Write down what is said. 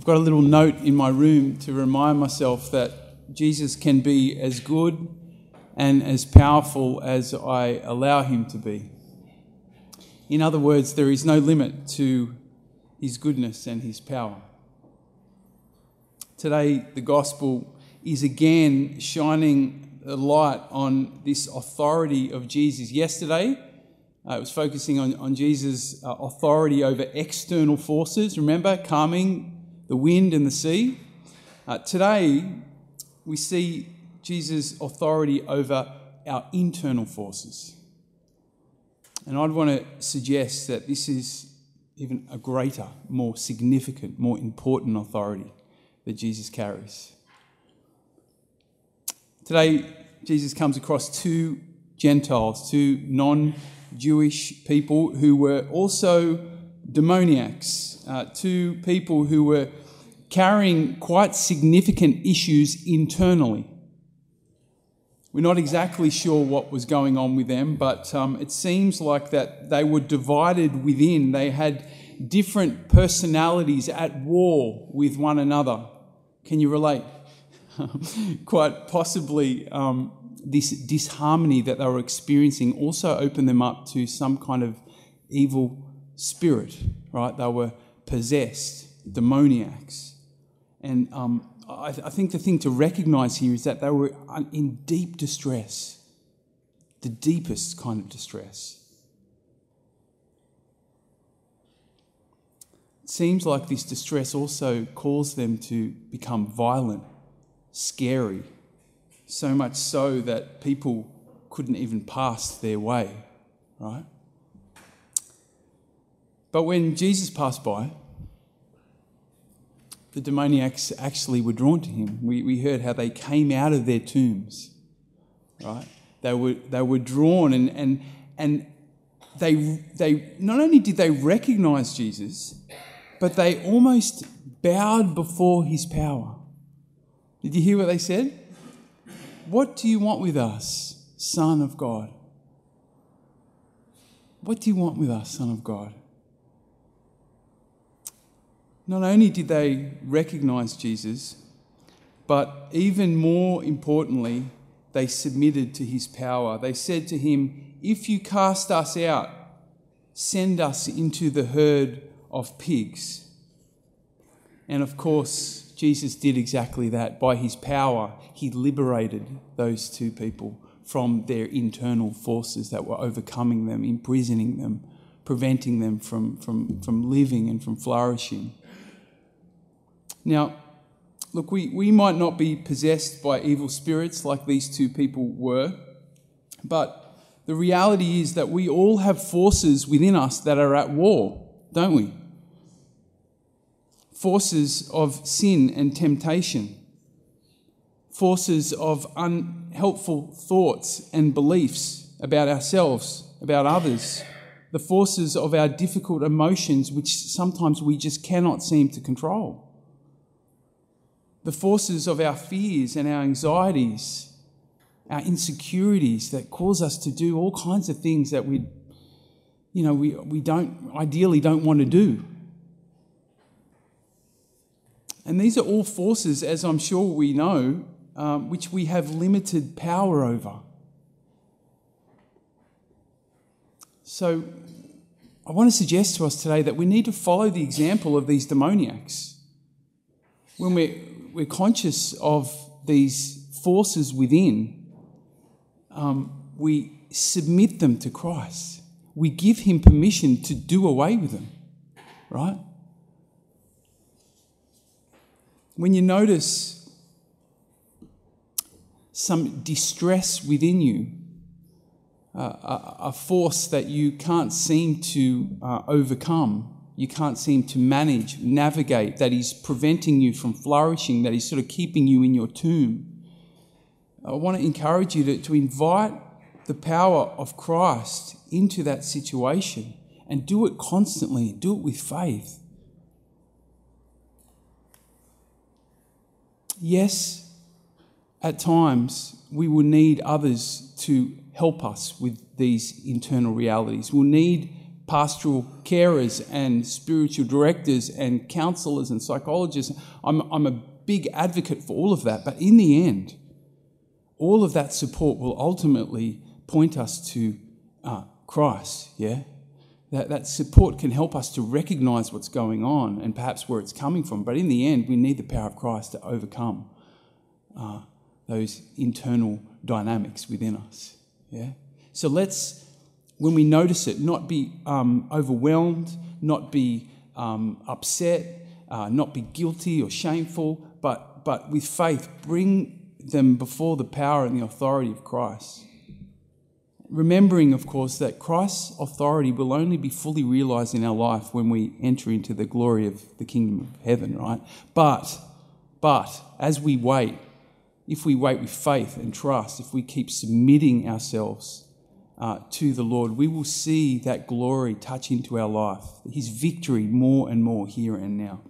I've got a little note in my room to remind myself that Jesus can be as good and as powerful as I allow him to be. In other words, there is no limit to his goodness and his power. Today, the gospel is again shining a light on this authority of Jesus. Yesterday, uh, it was focusing on, on Jesus' uh, authority over external forces. Remember, calming the wind and the sea? Uh, today, we see Jesus' authority over our internal forces. And I'd want to suggest that this is even a greater, more significant, more important authority that Jesus carries. Today, Jesus comes across two Gentiles, two non Jewish people who were also demoniacs, uh, two people who were carrying quite significant issues internally. We're not exactly sure what was going on with them, but um, it seems like that they were divided within. They had different personalities at war with one another. Can you relate? Quite possibly, um, this disharmony that they were experiencing also opened them up to some kind of evil spirit, right? They were possessed, demoniacs. And um, I, th- I think the thing to recognize here is that they were in deep distress, the deepest kind of distress. It seems like this distress also caused them to become violent, scary, so much so that people couldn't even pass their way, right? But when Jesus passed by, the demoniacs actually were drawn to him. We, we heard how they came out of their tombs, right? They were, they were drawn, and, and, and they, they not only did they recognize Jesus, but they almost bowed before his power. Did you hear what they said? What do you want with us, Son of God? What do you want with us, Son of God? Not only did they recognize Jesus, but even more importantly, they submitted to his power. They said to him, If you cast us out, send us into the herd of pigs. And of course, Jesus did exactly that. By his power, he liberated those two people from their internal forces that were overcoming them, imprisoning them, preventing them from, from, from living and from flourishing. Now, look, we, we might not be possessed by evil spirits like these two people were, but the reality is that we all have forces within us that are at war, don't we? Forces of sin and temptation, forces of unhelpful thoughts and beliefs about ourselves, about others, the forces of our difficult emotions, which sometimes we just cannot seem to control the forces of our fears and our anxieties, our insecurities that cause us to do all kinds of things that we, you know, we, we don't ideally don't want to do. And these are all forces, as I'm sure we know, um, which we have limited power over. So, I want to suggest to us today that we need to follow the example of these demoniacs. When we're we're conscious of these forces within, um, we submit them to Christ. We give Him permission to do away with them, right? When you notice some distress within you, uh, a, a, force that you can't seem to uh, overcome, you can't seem to manage, navigate, that is preventing you from flourishing, that is sort of keeping you in your tomb. I want to encourage you to, to invite the power of Christ into that situation and do it constantly, do it with faith. Yes, at times we will need others to help us with these internal realities. We'll need pastoral carers and spiritual directors and counselors and psychologists. I'm, I'm a big advocate for all of that, but in the end, all of that support will ultimately point us to uh, Christ, yeah? That, that support can help us to recognize what's going on and perhaps where it's coming from. But in the end, we need the power of Christ to overcome uh, those internal dynamics within us. Yeah? So let's, when we notice it, not be um, overwhelmed, not be um, upset, uh, not be guilty or shameful, but, but with faith, bring them before the power and the authority of Christ. Remembering, of course, that Christ's authority will only be fully realized in our life when we enter into the glory of the kingdom of heaven, right? But, but, as we wait, if we wait with faith and trust, if we keep submitting ourselves uh, to the Lord, we will see that glory touch into our life, His victory more and more here and now.